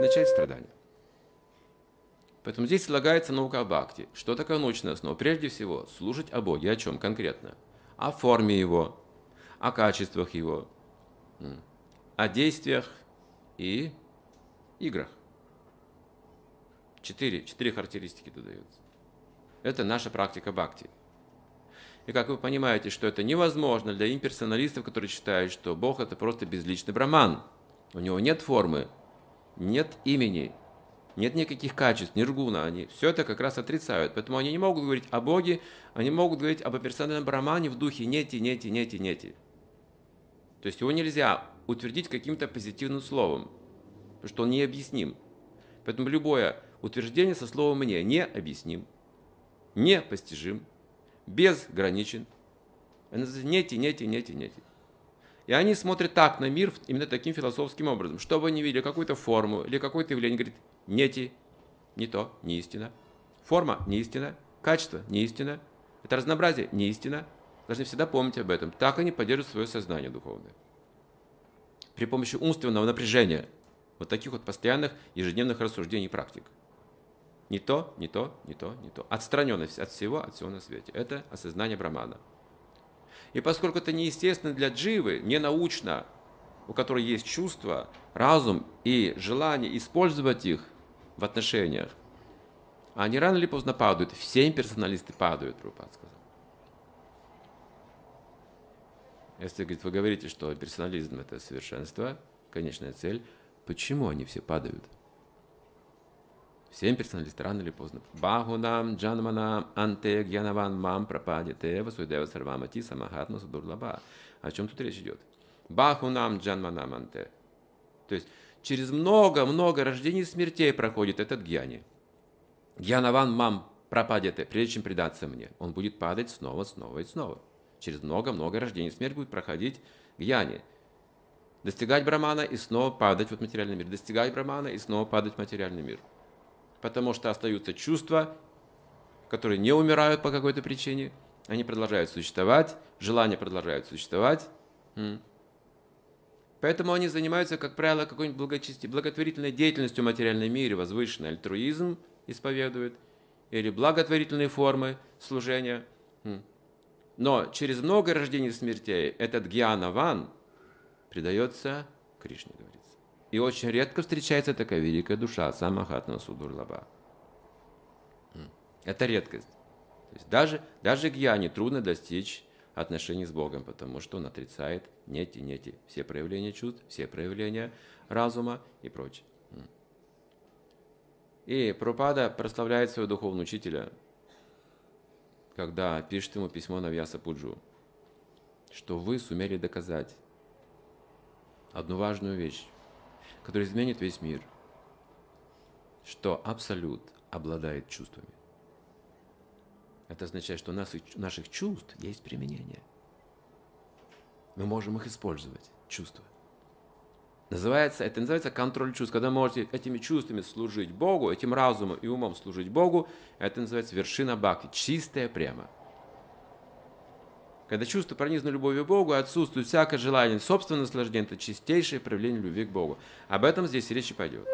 начать страдания. Поэтому здесь слагается наука о бхакти. Что такое научная основа? Прежде всего, служить о Боге. О чем конкретно? О форме Его, о качествах Его, о действиях и играх. Четыре, четыре характеристики додаются. Это наша практика бхакти. И как вы понимаете, что это невозможно для имперсоналистов, которые считают, что Бог это просто безличный браман. У него нет формы, нет имени, нет никаких качеств, ниргуна. Они все это как раз отрицают. Поэтому они не могут говорить о Боге, они могут говорить об персональном брамане в духе нети, нети, нети, нети. То есть его нельзя утвердить каким-то позитивным словом, потому что он необъясним. Поэтому любое утверждение со словом «мне» необъясним, непостижим, безграничен. Нети, нети, нети, нети. И они смотрят так на мир именно таким философским образом. Что бы они видели, какую-то форму или какое-то явление, говорит, нети, не то, не истина. Форма не истина, качество не истина, это разнообразие не истина. Должны всегда помнить об этом. Так они поддерживают свое сознание духовное. При помощи умственного напряжения, вот таких вот постоянных ежедневных рассуждений и практик. Не то, не то, не то, не то. Отстраненность от всего, от всего на свете. Это осознание Брамана. И поскольку это неестественно для дживы, не научно, у которой есть чувство, разум и желание использовать их в отношениях, они рано или поздно падают. Все имперсоналисты падают, Прабхупад сказал. Если говорит, вы говорите, что персонализм это совершенство, конечная цель, почему они все падают? Всем персоналисты рано или поздно. Бахунам джанманам анте гьянаван мам пропадите васудева сарвамати самахатма судурлаба. О чем тут речь идет? Бахунам джанманам анте. То есть через много-много рождений и смертей проходит этот гьяни. Гьянаван мам пропадете, прежде чем предаться мне. Он будет падать снова, снова и снова. Через много-много рождений смерть будет проходить гьяни. Достигать брамана и снова падать в материальный мир. Достигать брамана и снова падать в материальный мир потому что остаются чувства, которые не умирают по какой-то причине, они продолжают существовать, желания продолжают существовать. Поэтому они занимаются, как правило, какой-нибудь благотворительной деятельностью в материальном мире, возвышенный альтруизм исповедуют, или благотворительные формы служения. Но через много рождений и смертей этот гьянаван предается Кришне, говорится. И очень редко встречается такая великая душа, самахатна судурлаба. Это редкость. То есть даже, даже гьяне трудно достичь отношений с Богом, потому что он отрицает нети, нети, все проявления чувств, все проявления разума и прочее. И Пропада прославляет своего духовного учителя, когда пишет ему письмо на Вьяса Пуджу, что вы сумели доказать одну важную вещь, который изменит весь мир, что Абсолют обладает чувствами. Это означает, что у, нас, наших чувств есть применение. Мы можем их использовать, чувства. Называется, это называется контроль чувств. Когда можете этими чувствами служить Богу, этим разумом и умом служить Богу, это называется вершина бхакти, чистая прямо. Когда чувство пронизано любовью к Богу, отсутствует всякое желание собственного наслаждения, это чистейшее проявление любви к Богу. Об этом здесь речь и пойдет.